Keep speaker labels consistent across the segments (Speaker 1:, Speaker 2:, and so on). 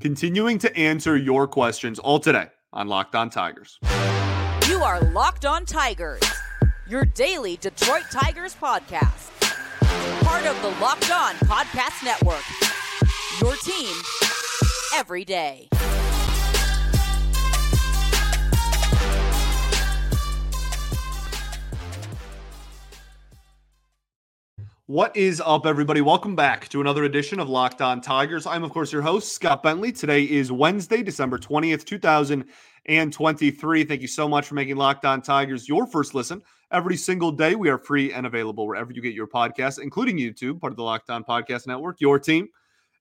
Speaker 1: continuing to answer your questions all today on Locked On Tigers.
Speaker 2: You are Locked On Tigers, your daily Detroit Tigers podcast. Part of the Locked On Podcast Network. Your team every day.
Speaker 1: What is up, everybody? Welcome back to another edition of Locked On Tigers. I'm, of course, your host, Scott Bentley. Today is Wednesday, December 20th, 2023. Thank you so much for making Locked On Tigers your first listen every single day. We are free and available wherever you get your podcasts, including YouTube, part of the Locked On Podcast Network, your team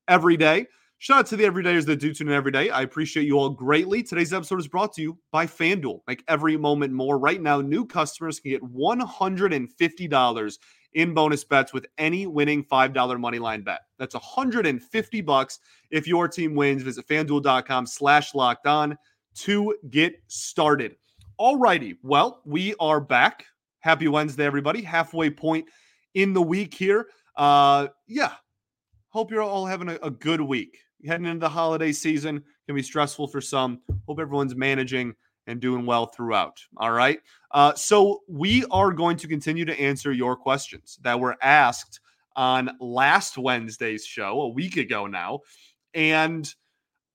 Speaker 1: every day. Shout out to the everydayers that do tune in every day. I appreciate you all greatly. Today's episode is brought to you by FanDuel. Make every moment more. Right now, new customers can get $150 in bonus bets with any winning $5 money line bet. That's 150 bucks if your team wins. Visit fanduel.com slash locked on to get started. All righty. Well, we are back. Happy Wednesday, everybody. Halfway point in the week here. Uh, yeah. Hope you're all having a, a good week. Heading into the holiday season can be stressful for some. Hope everyone's managing and doing well throughout. All right. Uh, so we are going to continue to answer your questions that were asked on last Wednesday's show, a week ago now. And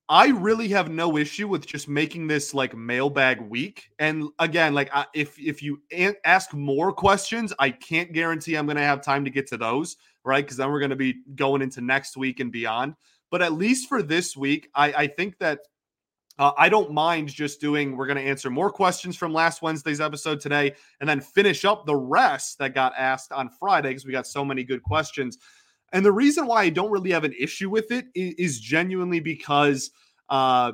Speaker 1: I really have no issue with just making this like mailbag week. And again, like I, if if you ask more questions, I can't guarantee I'm going to have time to get to those, right? Because then we're going to be going into next week and beyond. But at least for this week, I, I think that uh, I don't mind just doing, we're going to answer more questions from last Wednesday's episode today and then finish up the rest that got asked on Friday because we got so many good questions. And the reason why I don't really have an issue with it is, genuinely because uh,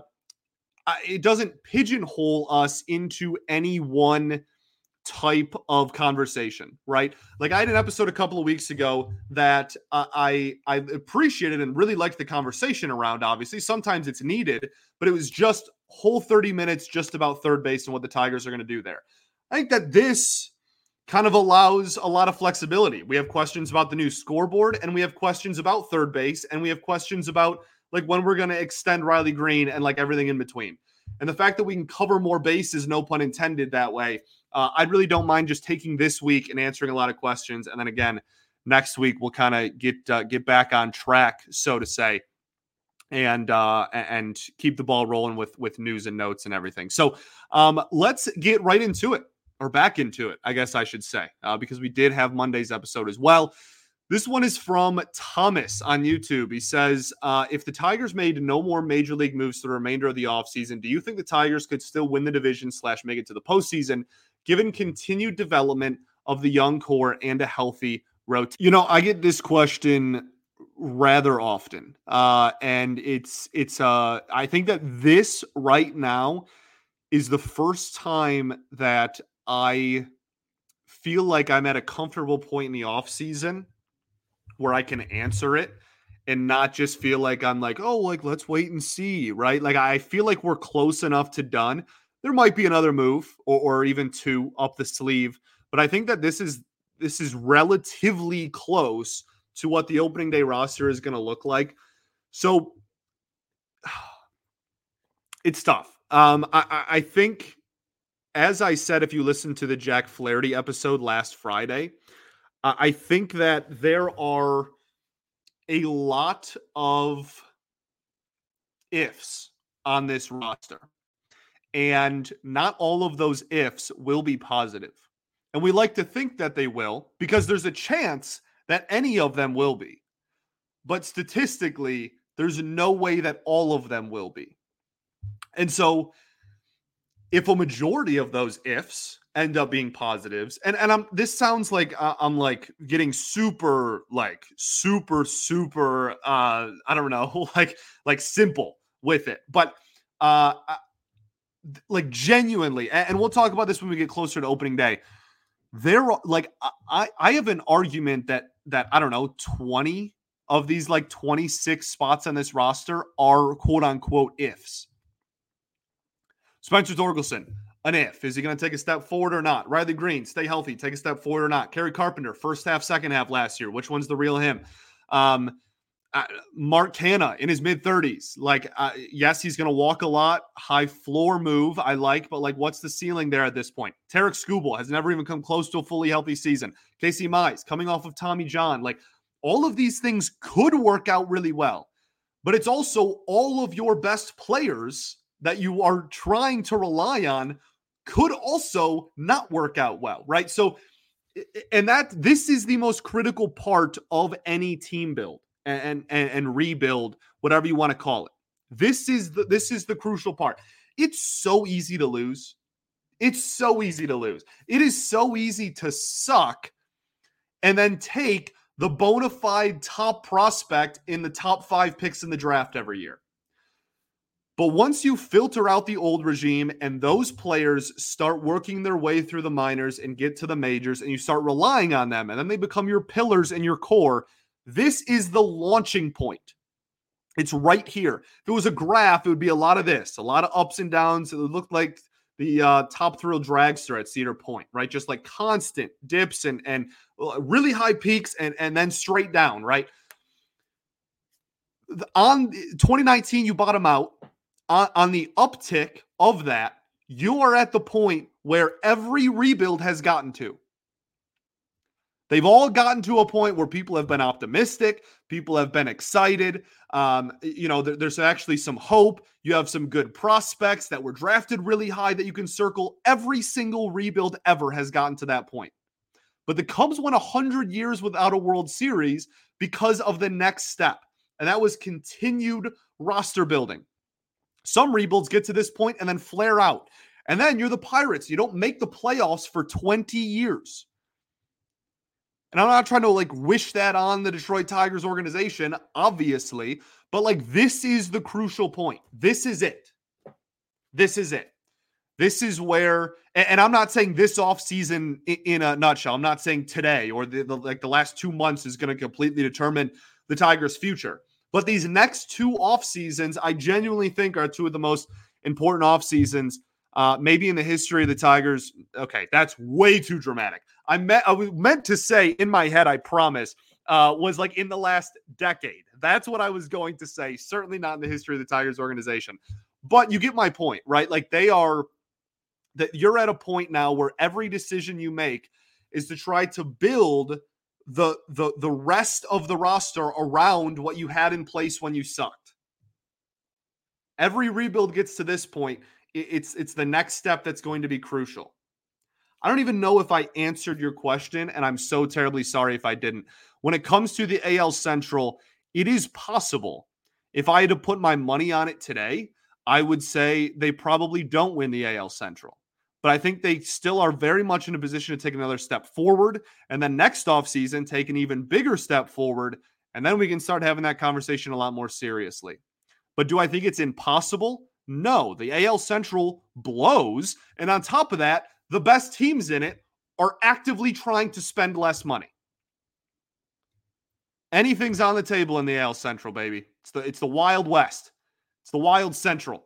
Speaker 1: it doesn't pigeonhole us into any one type of conversation, right? Like I had an episode a couple of weeks ago that uh, I I appreciated and really liked the conversation around. Obviously, sometimes it's needed, but it was just whole 30 minutes just about third base and what the Tigers are going to do there. I think that this kind of allows a lot of flexibility. We have questions about the new scoreboard and we have questions about third base and we have questions about like when we're going to extend Riley Greene and like everything in between. And the fact that we can cover more bases, no pun intended, that way, uh, I really don't mind just taking this week and answering a lot of questions. And then again, next week we'll kind of get uh, get back on track, so to say, and uh, and keep the ball rolling with with news and notes and everything. So um, let's get right into it, or back into it, I guess I should say, uh, because we did have Monday's episode as well. This one is from Thomas on YouTube. He says, uh, if the Tigers made no more major league moves for the remainder of the offseason, do you think the Tigers could still win the division slash make it to the postseason, given continued development of the young core and a healthy rotation? You know, I get this question rather often. Uh, and it's it's uh I think that this right now is the first time that I feel like I'm at a comfortable point in the off season where I can answer it and not just feel like I'm like, oh, like let's wait and see, right? Like I feel like we're close enough to done. There might be another move or, or even two up the sleeve, but I think that this is this is relatively close to what the opening day roster is going to look like. So it's tough. Um, I, I think, as I said, if you listen to the Jack Flaherty episode last Friday, I think that there are a lot of ifs on this roster. And not all of those ifs will be positive. And we like to think that they will because there's a chance that any of them will be. But statistically, there's no way that all of them will be. And so, if a majority of those ifs end up being positives and and i'm this sounds like uh, i'm like getting super like super super uh i don't know like like simple with it but uh like genuinely and we'll talk about this when we get closer to opening day there like i i have an argument that that i don't know 20 of these like 26 spots on this roster are quote unquote ifs spencer torkelson an if. Is he going to take a step forward or not? Riley Greene, stay healthy, take a step forward or not? Kerry Carpenter, first half, second half last year. Which one's the real him? Um, Mark Canha in his mid 30s. Like, uh, yes, he's going to walk a lot. High floor move, I like, but like, what's the ceiling there at this point? Tarik Skubal has never even come close to a fully healthy season. Casey Mize coming off of Tommy John. Like, all of these things could work out really well, but it's also all of your best players that you are trying to rely on could also not work out well, right? So, and that this is the most critical part of any team build and and, and rebuild, whatever you want to call it. This is the this is the crucial part. It's so easy to lose. It's so easy to lose. It is so easy to suck and then take the bona fide top prospect in the top five picks in the draft every year. But once you filter out the old regime and those players start working their way through the minors and get to the majors and you start relying on them and then they become your pillars and your core, this is the launching point. It's right here. If it was a graph, it would be a lot of this, a lot of ups and downs. It would look like the uh, top thrill dragster at Cedar Point, right? Just like constant dips and and uh, really high peaks and and then straight down, right? On 2019, you bottom out on, on the uptick of that, you are at the point where every rebuild has gotten to. They've all gotten to a point where people have been optimistic, people have been excited. Um, you know, there, there's actually some hope. You have some good prospects that were drafted really high that you can circle. Every single rebuild ever has gotten to that point. But the Cubs went 100 years without a World Series because of the next step, and that was continued roster building. Some rebuilds get to this point and then flare out. And then you're the Pirates. You don't make the playoffs for 20 years. And I'm not trying to like wish that on the Detroit Tigers organization, obviously, but like this is the crucial point. This is it. This is it. This is where, and I'm not saying this offseason in a nutshell. I'm not saying today or the, the like the last two months is going to completely determine the Tigers' future. But these next two off seasons, I genuinely think are two of the most important off seasons, uh, maybe in the history of the Tigers. Okay, that's way too dramatic. I meant I was meant to say in my head, I promise, uh, was like in the last decade. That's what I was going to say. Certainly not in the history of the Tigers organization. But you get my point, right? Like they are that you're at a point now where every decision you make is to try to build the the the rest of the roster around what you had in place when you sucked. Every rebuild gets to this point, it's it's the next step that's going to be crucial. I don't even know if I answered your question, and I'm so terribly sorry if I didn't. When it comes to the AL Central, it is possible. If I had to put my money on it today, I would say they probably don't win the AL Central but I think they still are very much in a position to take another step forward. And then next offseason, take an even bigger step forward. And then we can start having that conversation a lot more seriously. But do I think it's impossible? No. The AL Central blows. And on top of that, the best teams in it are actively trying to spend less money. Anything's on the table in the AL Central, baby. It's the it's the Wild West. It's the Wild Central.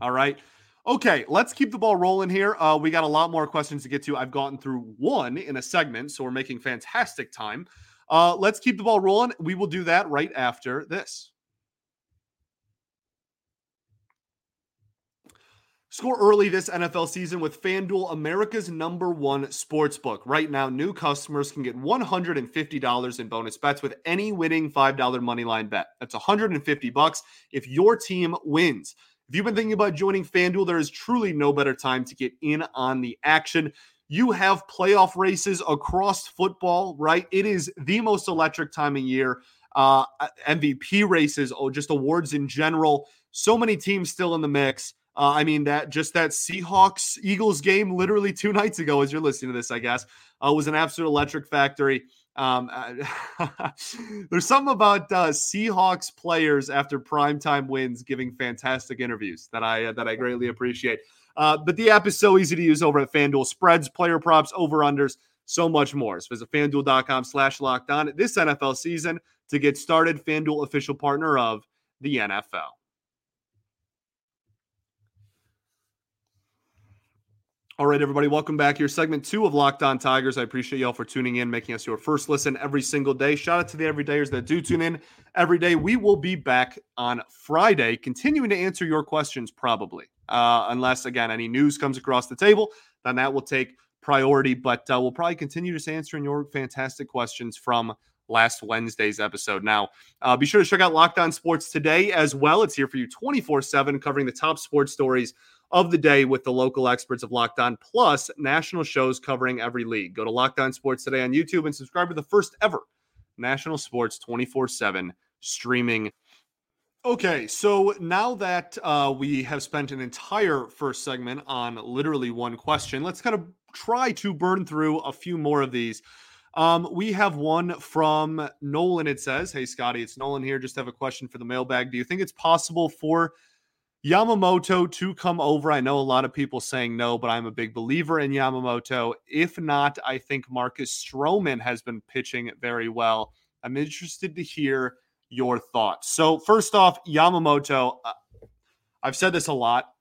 Speaker 1: All right. Okay, let's keep the ball rolling here. Uh, we got a lot more questions to get to. I've gotten through one in a segment, so we're making fantastic time. Uh, let's keep the ball rolling. We will do that right after this. Score early this NFL season with FanDuel, America's number one sports book. Right now, new customers can get $150 in bonus bets with any winning $5 moneyline bet. That's 150 bucks if your team wins. If you've been thinking about joining FanDuel, there is truly no better time to get in on the action. You have playoff races across football, right? It is the most electric time of year. Uh, MVP races, oh, just awards in general. So many teams still in the mix. Uh, I mean that just that Seahawks Eagles game literally two nights ago, as you're listening to this, I guess, uh, was an absolute electric factory. Um, there's something about uh, Seahawks players after primetime wins giving fantastic interviews that I uh, that I greatly appreciate. Uh, but the app is so easy to use over at FanDuel. Spreads, player props, over unders, so much more. So visit FanDuel.com slash locked on this NFL season to get started. FanDuel official partner of the NFL. All right, everybody, welcome back here. Segment two of Locked On Tigers. I appreciate y'all for tuning in, making us your first listen every single day. Shout out to the everydayers that do tune in every day. We will be back on Friday, continuing to answer your questions, probably, uh, unless again any news comes across the table. Then that will take priority. But uh, we'll probably continue just answering your fantastic questions from last Wednesday's episode. Now, uh, be sure to check out Locked On Sports today as well. It's here for you 24 7, covering the top sports stories of the day with the local experts of Locked On, plus national shows covering every league. Go to Locked On Sports today on YouTube and subscribe to the first ever national sports 24 7 streaming. Okay, so now that uh, we have spent an entire first segment on literally one question, let's kind of try to burn through a few more of these. Um, we have one from Nolan. It says, Hey, Scotty, it's Nolan here. Just have a question for the mailbag. Do you think it's possible for Yamamoto to come over? I know a lot of people saying no, but I'm a big believer in Yamamoto. If not, I think Marcus Stroman has been pitching very well. I'm interested to hear your thoughts. So, first off, Yamamoto, uh, I've said this a lot.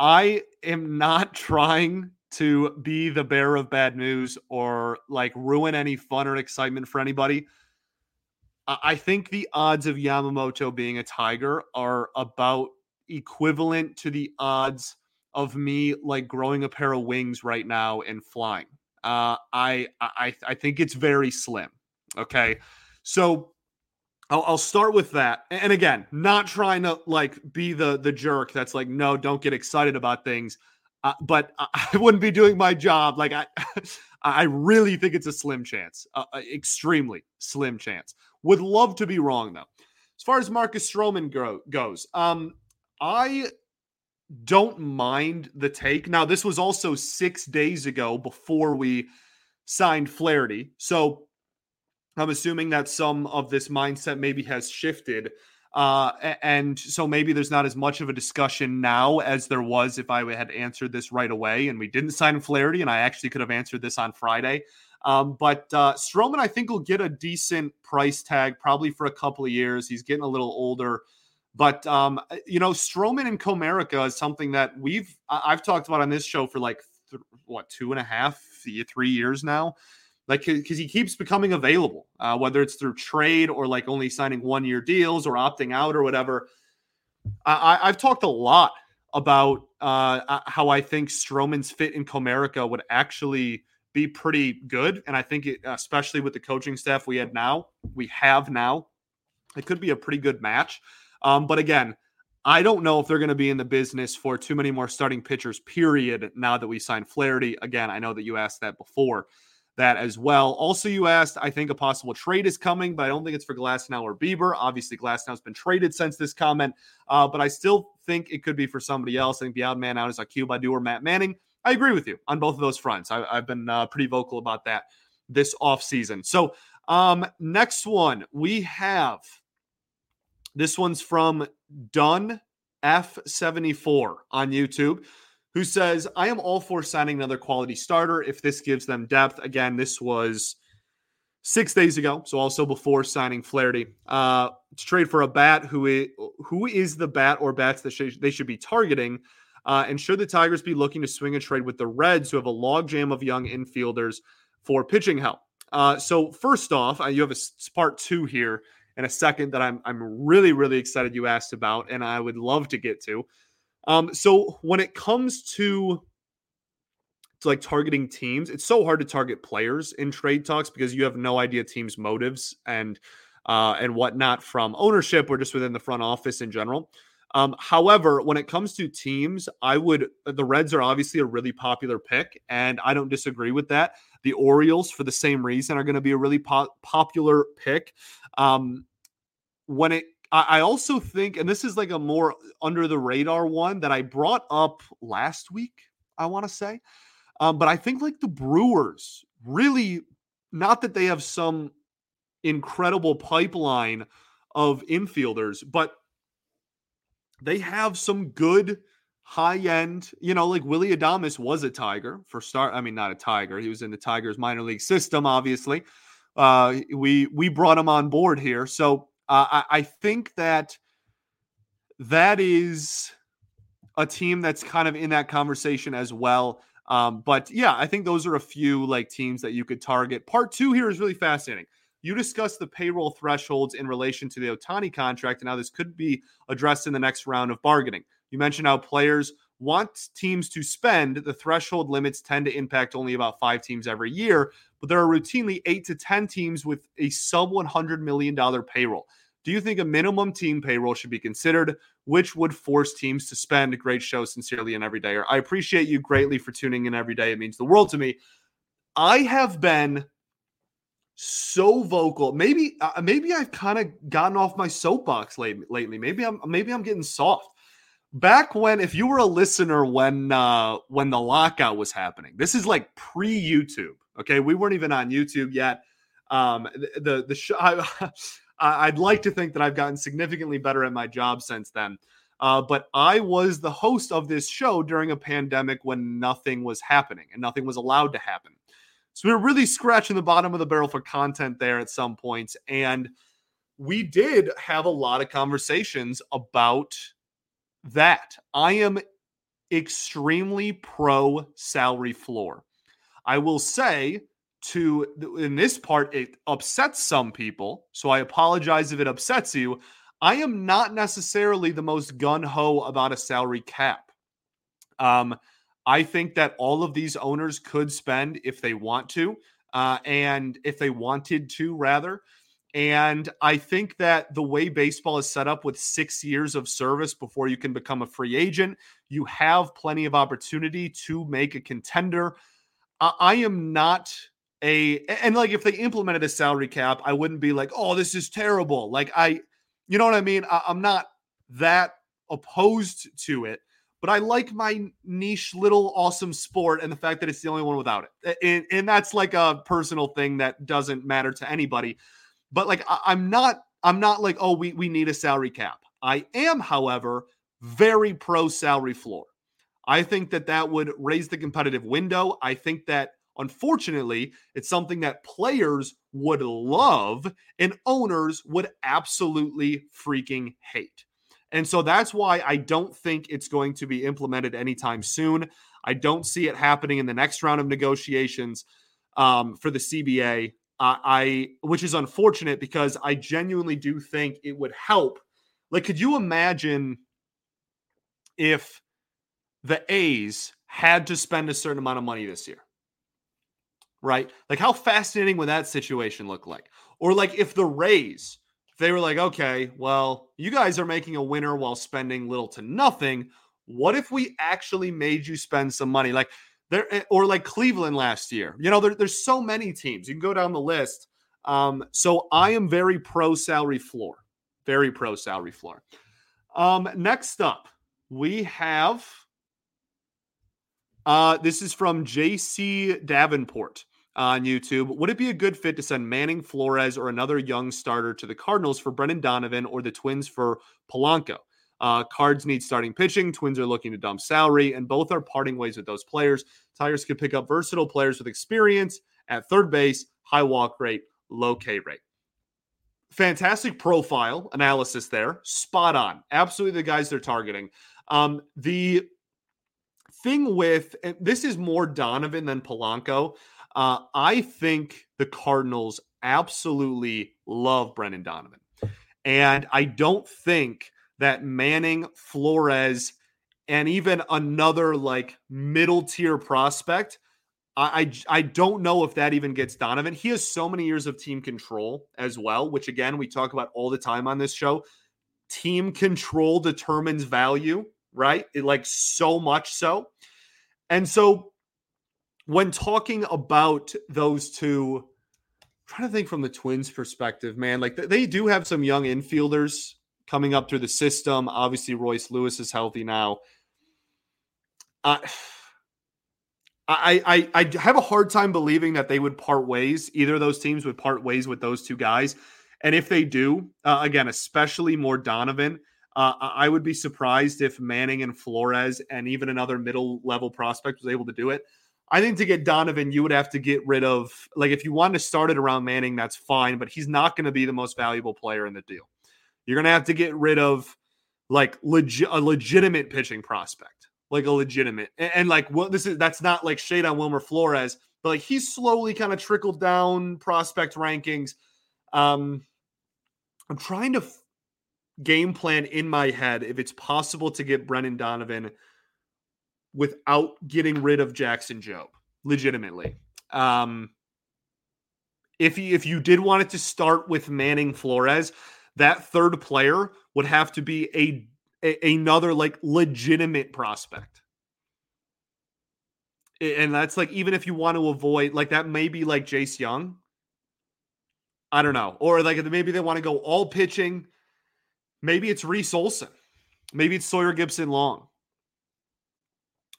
Speaker 1: I am not trying to be the bearer of bad news or like ruin any fun or excitement for anybody. I think the odds of Yamamoto being a Tiger are about equivalent to the odds of me like growing a pair of wings right now and flying. Uh, I I I think it's very slim. Okay, so I'll, I'll start with that. And again, not trying to like be the the jerk that's like, no, don't get excited about things. Uh, but I wouldn't be doing my job. Like I, I really think it's a slim chance, uh, extremely slim chance. Would love to be wrong though. As far as Marcus Stroman go, goes, um, I don't mind the take. Now, this was also six days ago before we signed Flaherty, so I'm assuming that some of this mindset maybe has shifted. Uh, and so maybe there's not as much of a discussion now as there was if I had answered this right away and we didn't sign Flaherty, and I actually could have answered this on Friday. Um, but uh, Stroman, I think, will get a decent price tag probably for a couple of years. He's getting a little older. But um, you know, Stroman and Comerica is something that we've I've talked about on this show for like th- what two and a half, three years now like because he keeps becoming available, uh, whether it's through trade or like only signing one year deals or opting out or whatever. I, have talked a lot about uh, uh, how I think Stroman's fit in Comerica would actually be pretty good, and I think it, especially with the coaching staff we had now, we have now, it could be a pretty good match. Um, but again, I don't know if they're going to be in the business for too many more starting pitchers. Period. Now that we signed Flaherty, again, I know that you asked that before that as well. Also, you asked, I think a possible trade is coming, but I don't think it's for Glasnow or Bieber. Obviously, Glasnow's been traded since this comment, uh, but I still think it could be for somebody else. I think the odd man out is Akil Baddoo or Matt Manning. I agree with you on both of those fronts. I, have been uh, pretty vocal about that this offseason. So, um, next one we have this one's from Dunn F74 on YouTube who says, I am all for signing another quality starter if this gives them depth. Again, this was six days ago, so also before signing Flaherty. Uh, to trade for a bat who is, who is the bat or bats that sh- they should be targeting. Uh, and should the Tigers be looking to swing a trade with the Reds, who have a logjam of young infielders for pitching help? Uh, so first off, uh, you have a part two here in a second that I'm I'm really really excited you asked about, and I would love to get to. Um, so when it comes to to like targeting teams, it's so hard to target players in trade talks because you have no idea teams' motives and uh, and whatnot from ownership or just within the front office in general. Um, however, when it comes to teams, I would the Reds are obviously a really popular pick, and I don't disagree with that. The Orioles, for the same reason, are going to be a really po- popular pick. Um, when it I also think, and this is like a more under the radar one that I brought up last week, I want to say. Um, but I think like the Brewers really, not that they have some incredible pipeline of infielders, but they have some good high end, you know, like Willy Adames was a Tiger for start. I mean, not a Tiger. He was in the Tigers minor league system, obviously. Uh, we we brought him on board here. So uh, I, I think that that is a team that's kind of in that conversation as well. Um, but yeah, I think those are a few like teams that you could target. Part two here is really fascinating. You discussed the payroll thresholds in relation to the Ohtani contract and how this could be addressed in the next round of bargaining. You mentioned how players want teams to spend. The threshold limits tend to impact only about five teams every year, but there are routinely eight to 10 teams with a sub $100 million payroll. Do you think a minimum team payroll should be considered, which would force teams to spend? A great show, sincerely, and every day. Or I appreciate you greatly for tuning in every day. It means the world to me. I have been so vocal. Maybe, uh, maybe I've kind of gotten off my soapbox lately. Lately, maybe I'm, maybe I'm getting soft. Back when, if you were a listener when uh, when the lockout was happening, this is like pre YouTube. Okay, we weren't even on YouTube yet. Um, the the, show. I, I'd like to think that I've gotten significantly better at my job since then. Uh, but I was the host of this show during a pandemic when nothing was happening and nothing was allowed to happen. So we were really scratching the bottom of the barrel for content there at some points. And we did have a lot of conversations about that. I am extremely pro salary floor. I will say to in this part it upsets some people so i apologize if it upsets you i am not necessarily the most gun-ho about a salary cap um i think that all of these owners could spend if they want to uh, and if they wanted to rather and i think that the way baseball is set up with six years of service before you can become a free agent you have plenty of opportunity to make a contender I, I am not a and like if they implemented a salary cap, I wouldn't be like, oh, this is terrible. Like I, you know what I mean? I, I'm not that opposed to it, but I like my niche little awesome sport and the fact that it's the only one without it. And, and that's like a personal thing that doesn't matter to anybody. But like I, I'm not, I'm not like, oh, we we need a salary cap. I am, however, very pro salary floor. I think that that would raise the competitive window. I think that Unfortunately, it's something that players would love and owners would absolutely freaking hate. And so that's why I don't think it's going to be implemented anytime soon. I don't see it happening in the next round of negotiations um, for the CBA. Uh, I, which is unfortunate because I genuinely do think it would help. Like, could you imagine if the A's had to spend a certain amount of money this year? right? Like, how fascinating would that situation look like? Or like if the Rays, if they were like, okay, well, you guys are making a winner while spending little to nothing. What if we actually made you spend some money? Like there, eh, or like Cleveland last year. You know, there, there's so many teams. You can go down the list. Um, so I am very pro salary floor. Very pro salary floor. Um, next up, we have uh, this is from JC Davenport on YouTube. Would it be a good fit to send Manning, Flores, or another young starter to the Cardinals for Brendan Donovan or the Twins for Polanco? Uh, Cards need starting pitching. Twins are looking to dump salary, and both are parting ways with those players. Tigers could pick up versatile players with experience at third base, high walk rate, low K rate. Fantastic profile analysis there. Spot on. Absolutely the guys they're targeting. Um, the thing with this is more Donovan than Polanco. Uh, I think the Cardinals absolutely love Brendan Donovan. And I don't think that Manning, Flores, and even another like middle tier prospect, I, I, I don't know if that even gets Donovan. He has so many years of team control as well, which again we talk about all the time on this show. Team control determines value, right? It, like so much so. And so when talking about those two, I'm trying to think from the Twins' perspective, man, like they do have some young infielders coming up through the system. Obviously, Royce Lewis is healthy now. Uh, I, I I have a hard time believing that they would part ways. Either of those teams would part ways with those two guys, and if they do, uh, again, especially more Donovan, uh, I would be surprised if Manning and Flores and even another middle level prospect was able to do it. I think to get Donovan, you would have to get rid of like if you want to start it around Manning, that's fine, but he's not going to be the most valuable player in the deal. You're going to have to get rid of like legit a legitimate pitching prospect, like a legitimate. And, and like what this is that's not like shade on Wilmer Flores, but like he's slowly kind of trickled down prospect rankings. Um I'm trying to f- game plan in my head if it's possible to get Brendan Donovan without getting rid of Jackson Jobe legitimately. Um if you, if you did want it to start with Manning Flores, that third player would have to be a, a another like legitimate prospect. And that's like even if you want to avoid like that may be like Jace Jung. I don't know. Or like maybe they want to go all pitching. Maybe it's Reese Olson. Maybe it's Sawyer Gipson-Long.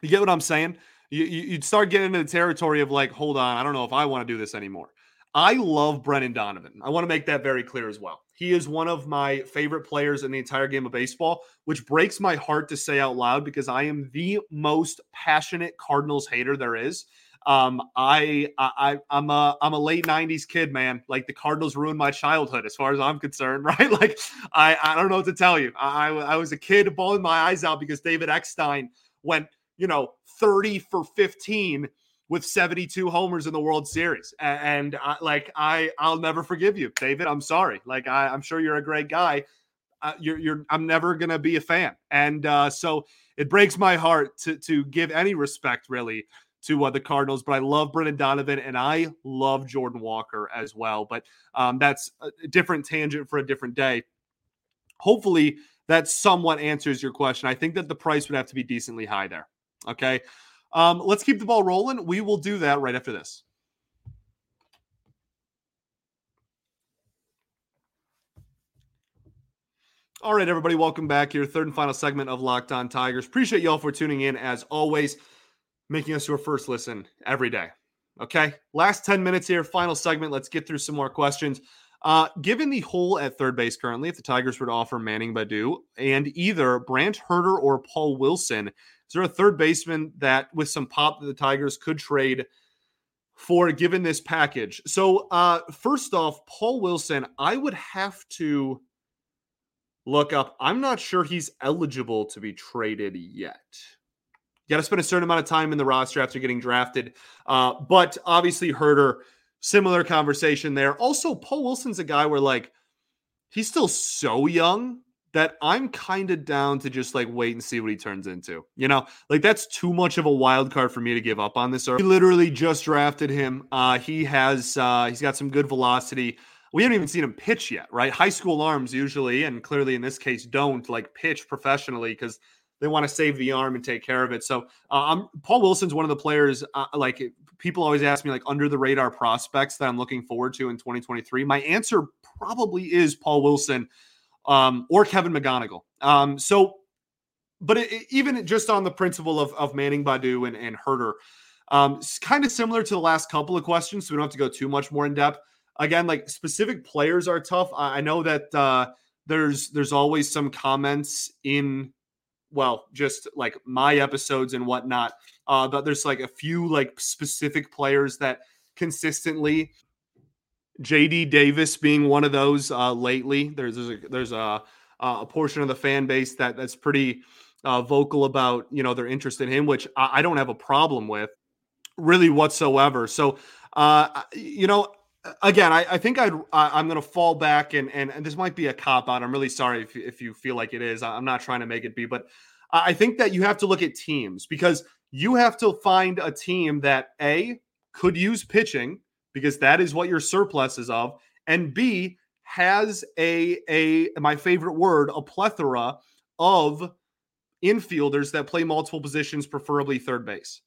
Speaker 1: You get what I'm saying? You, you'd start getting into the territory of like, hold on, I don't know if I want to do this anymore. I love Brendan Donovan. I want to make that very clear as well. He is one of my favorite players in the entire game of baseball, which breaks my heart to say out loud because I am the most passionate Cardinals hater there is. Um, I, I, I'm a, I'm a late '90s kid, man. Like the Cardinals ruined my childhood, as far as I'm concerned, right? Like I, I don't know what to tell you. I, I was a kid bawling my eyes out because David Eckstein went, you know, 30 for 15 with 72 homers in the World Series. And, I, like I, I'll never forgive you, David. I'm sorry. Like I, I'm sure you're a great guy. Uh, you're, you're, I'm never gonna be a fan. And uh, so it breaks my heart to to give any respect really to uh, the Cardinals. But I love Brendan Donovan and I love Jordan Walker as well. But um, that's a different tangent for a different day. Hopefully that somewhat answers your question. I think that the price would have to be decently high there. Okay. Um, let's keep the ball rolling. We will do that right after this. All right, everybody, welcome back here. Third and final segment of Locked On Tigers. Appreciate y'all for tuning in as always, making us your first listen every day. Okay, last 10 minutes here, final segment. Let's get through some more questions. Uh, given the hole at third base currently, if the Tigers were to offer Manning Baddoo and either Brant Hurter or Paul Wilson, is there a third baseman that, with some pop, that the Tigers could trade for given this package? So, uh, first off, Paul Wilson, I would have to look up. I'm not sure he's eligible to be traded yet. You got to spend a certain amount of time in the roster after getting drafted. Uh, but obviously, Hurter, similar conversation there. Also, Paul Wilson's a guy where like he's still so young that I'm kind of down to just like wait and see what he turns into. You know, like that's too much of a wild card for me to give up on this. We literally just drafted him. Uh, he has uh, he's got some good velocity. We haven't even seen him pitch yet, right? High school arms usually, and clearly in this case, don't like pitch professionally because they want to save the arm and take care of it. So, uh, Paul Wilson's one of the players. Uh, like people always ask me, like under the radar prospects that I'm looking forward to in 2023. My answer probably is Paul Wilson um, or Kevin McGonigle. Um, so, but it, even just on the principle of, of Manning Baddoo and, and Hurter, um, it's kind of similar to the last couple of questions, so we don't have to go too much more in depth. Again, like specific players are tough. I, I know that uh, there's there's always some comments in well, just like my episodes and whatnot. Uh, but there's like a few like specific players that consistently JD Davis being one of those uh, lately. There's there's a, there's a a portion of the fan base that that's pretty uh, vocal about you know their interest in him, which I, I don't have a problem with really whatsoever. So uh, you know. Again, I, I think I'd I'm going to fall back and, and and this might be a cop out. I'm really sorry if if you feel like it is. I'm not trying to make it be, but I think that you have to look at teams because you have to find a team that a could use pitching because that is what your surplus is of, and B has a a my favorite word a plethora of infielders that play multiple positions, preferably third base,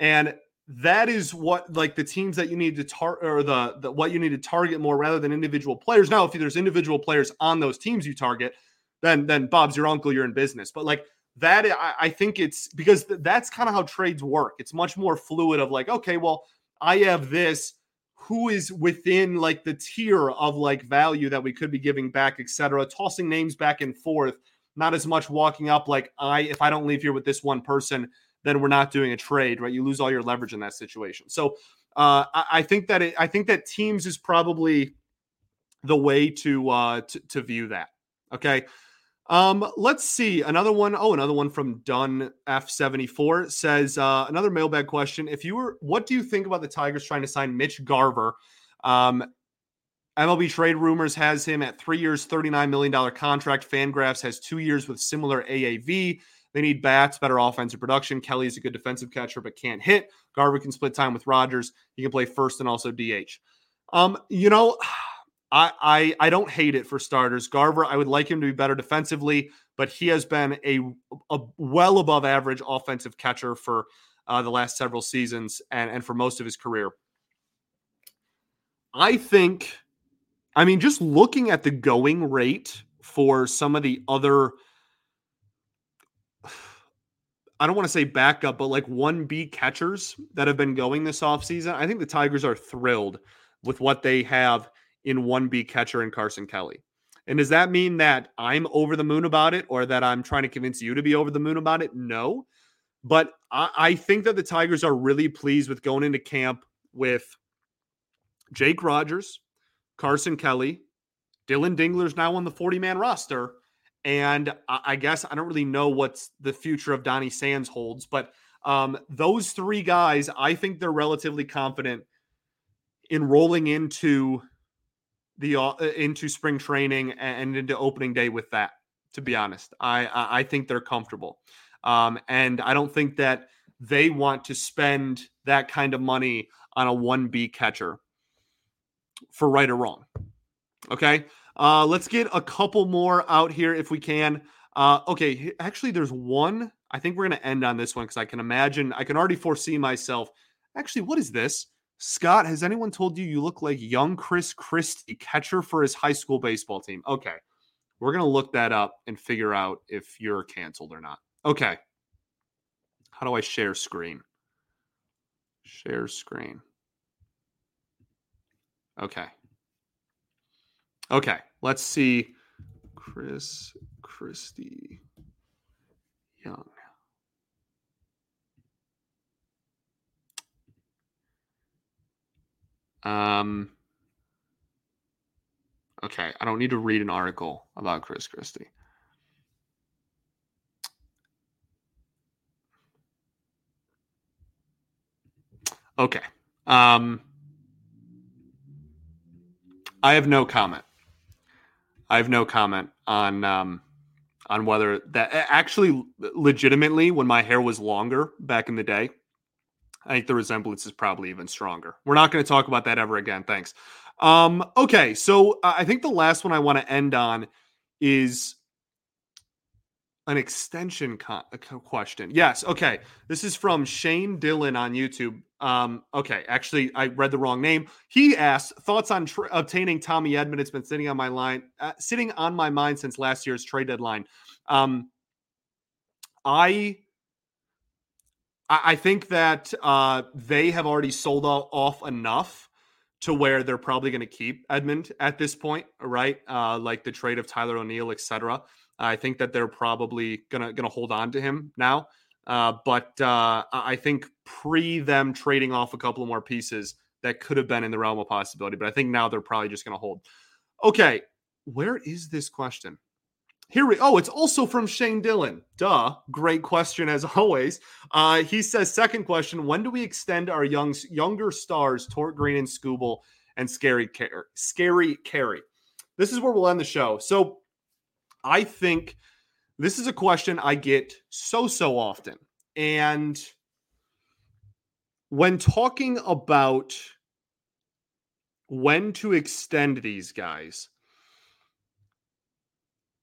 Speaker 1: and that is what like the teams that you need to target or the, the what you need to target more rather than individual players. Now, if there's individual players on those teams you target, then then Bob's your uncle, you're in business. But like that, I, I think it's because that's kind of how trades work. It's much more fluid of like, okay, well, I have this who is within like the tier of like value that we could be giving back, etc. Tossing names back and forth, not as much walking up like I if I don't leave here with this one person, then we're not doing a trade, right? You lose all your leverage in that situation. So uh, I, I, think that it, I think that teams is probably the way to uh, to, to view that. Okay. Um, let's see another one. Oh, another one from Dunn F74 says uh, another mailbag question. If you were, what do you think about the Tigers trying to sign Mitch Garver? Um, MLB trade rumors has him at three years, $39 million contract. Fangraphs has two years with similar AAV. They need bats, better offensive production. Kelly is a good defensive catcher, but can't hit. Garver can split time with Rogers. He can play first and also DH. Um, you know, I, I don't hate it for starters. Garver, I would like him to be better defensively, but he has been a, a well above average offensive catcher for uh, the last several seasons and, and for most of his career. I think, I mean, just looking at the going rate for some of the other, I don't want to say backup, but like 1B catchers that have been going this offseason, I think the Tigers are thrilled with what they have in 1B catcher and Carson Kelly. And does that mean that I'm over the moon about it or that I'm trying to convince you to be over the moon about it? No. But I, I think that the Tigers are really pleased with going into camp with Jake Rogers, Carson Kelly, Dillon Dingler's now on the 40 man roster. And I guess I don't really know what's the future of Donny Sands holds, but um, those three guys, I think they're relatively confident in rolling into the uh, into spring training and into opening day with that. To be honest, I I think they're comfortable, um, and I don't think that they want to spend that kind of money on a one B catcher for right or wrong. Okay, uh, let's get a couple more out here if we can. Uh, okay, actually, there's one. I think we're going to end on this one because I can imagine, I can already foresee myself. Actually, what is this? Scott, has anyone told you you look like young Chris Christie, catcher for his high school baseball team? Okay. We're going to look that up and figure out if you're canceled or not. Okay. How do I share screen? Share screen. Okay. Okay. Let's see. Chris Christie Young. Um, okay, I don't need to read an article about Chris Christie. Okay. Um, I have no comment. I have no comment on um, on whether that actually legitimately when my hair was longer back in the day, I think the resemblance is probably even stronger. We're not going to talk about that ever again. Thanks. Um, okay, so uh, I think the last one I want to end on is an extension question. Yes. Okay. This is from Shane Dillon on YouTube. Um, okay. Actually, I read the wrong name. He asked thoughts on obtaining Tommy Edman. It's been sitting on my line, uh, sitting on my mind since last year's trade deadline. Um, I I, think that uh, they have already sold off enough to where they're probably going to keep Edman at this point, right? Uh, like the trade of Tyler O'Neill, etc. I think that they're probably gonna gonna hold on to him now. Uh, but uh, I think pre them trading off a couple more pieces that could have been in the realm of possibility. But I think now they're probably just gonna hold. Okay, where is this question? Here we oh, it's also from Shane Dillon. Duh. Great question as always. Uh, he says, second question: When do we extend our young younger stars, Tork Greene and Skubal and Scary Car- Scary Carey? This is where we'll end the show. So, I think this is a question I get so so often, and when talking about when to extend these guys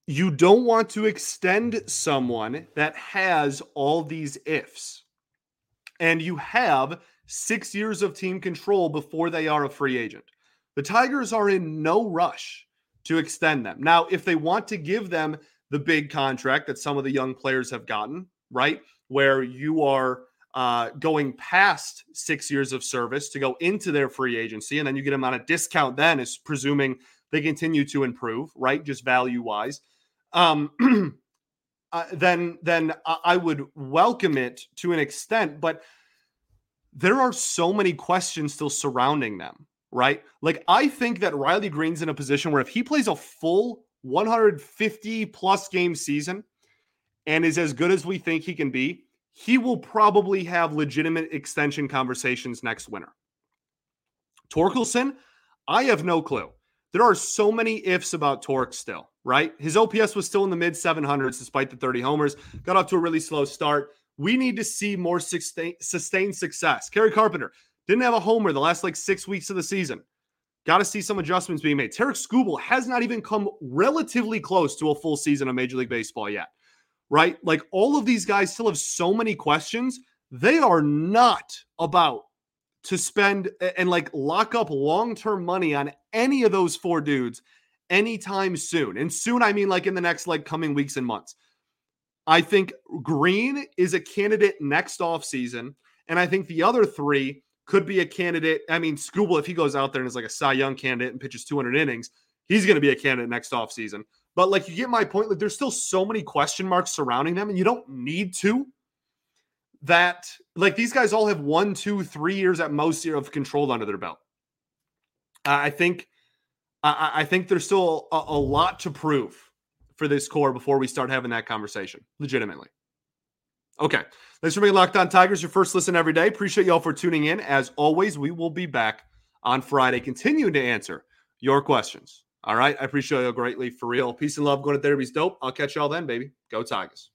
Speaker 1: you don't want to extend someone that has all these ifs. And you have six years of team control before they are a free agent. The Tigers are in no rush to extend them. Now, if they want to give them the big contract that some of the young players have gotten, right? Where you are uh, going past six years of service to go into their free agency, and then you get them on a discount, then is presuming they continue to improve, right? Just value wise um, uh, then then I would welcome it to an extent. But there are so many questions still surrounding them, right? Like I think that Riley Greene's in a position where if he plays a full 150 plus game season and is as good as we think he can be, he will probably have legitimate extension conversations next winter. Torkelson, I have no clue. There are so many ifs about Tork still, right? His OPS was still in the mid 700s despite the 30 homers. Got off to a really slow start. We need to see more sustain, sustained success. Kerry Carpenter didn't have a homer the last like six weeks of the season. Got to see some adjustments being made. Tarik Skubal has not even come relatively close to a full season of Major League Baseball yet, right? Like all of these guys still have so many questions. They are not about to spend and like lock up long term money on any of those four dudes anytime soon. And soon, I mean like in the next like coming weeks and months. I think Greene is a candidate next off season, and I think the other three could be a candidate. I mean, Skubal, if he goes out there and is like a Cy Young candidate and pitches 200 innings, he's going to be a candidate next off season. But like, you get my point. Like, there's still so many question marks surrounding them, and you don't need to. That like these guys all have one, two, three years at most year of control under their belt. I think, I, I think there's still a, a lot to prove for this core before we start having that conversation. Legitimately. Okay. Thanks for being locked on Tigers, your first listen every day. Appreciate y'all for tuning in. As always, we will be back on Friday, continuing to answer your questions. All right. I appreciate y'all greatly for real. Peace and love. Going to therapy's dope. I'll catch y'all then, baby. Go Tigers.